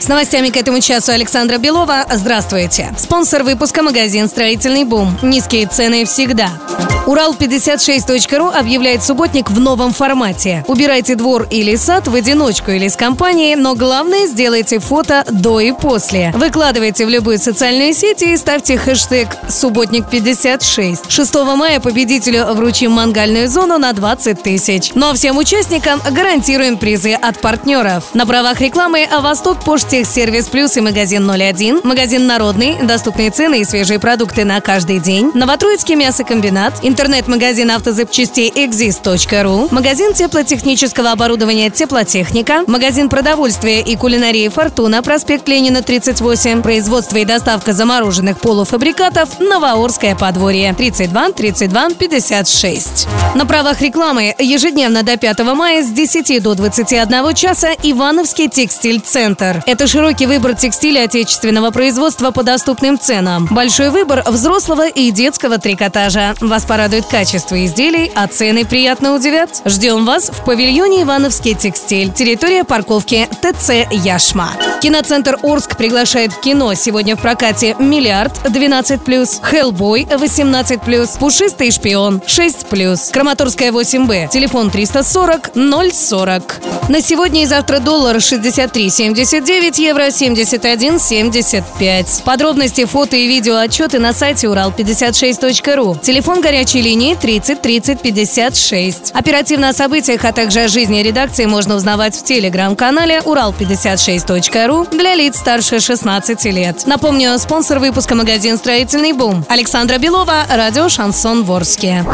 С новостями к этому часу Александра Белова. Здравствуйте. Спонсор выпуска магазин «Строительный бум». Низкие цены всегда. Урал56.ру объявляет субботник в новом формате. Убирайте двор или сад в одиночку или с компанией, но главное сделайте фото до и после. Выкладывайте в любые социальные сети и ставьте хэштег «Субботник56». 6 мая победителю вручим мангальную зону на 20 тысяч. Ну а всем участникам гарантируем призы от партнеров. На правах рекламы «Восток Поштехсервис Плюс» и магазин 01, магазин «Народный», доступные цены и свежие продукты на каждый день, Новотроицкий мясокомбинат, интернет-магазин автозапчастей exist.ru, магазин теплотехнического оборудования «Теплотехника», магазин продовольствия и кулинарии «Фортуна», проспект Ленина, 38, производство и доставка замороженных полуфабрикатов «Новоорское подворье», 32 32 56. На правах рекламы ежедневно до 5 мая с 10 до 21 часа Ивановский текстиль-центр. Это широкий выбор текстиля отечественного производства по доступным ценам. Большой выбор взрослого и детского трикотажа. Вас порадует качество изделий, а цены приятно удивят. Ждем вас в павильоне Ивановский текстиль. Территория парковки ТЦ «Яшма». Киноцентр Орск приглашает в кино. Сегодня в прокате «Миллиард» 12+, «Хеллбой» 18+, «Пушистый шпион» 6+, Краматорская 8Б, телефон 340 040. На сегодня и завтра доллар 63,79, евро 71,75. Подробности, фото и видео отчеты на сайте урал56.ру. Телефон горячей линии 30 30 56. Оперативно о событиях, а также о жизни редакции можно узнавать в телеграм-канале урал56.ру для лиц старше 16 лет. Напомню, спонсор выпуска магазин «Строительный бум». Александра Белова, радио «Шансон Ворске».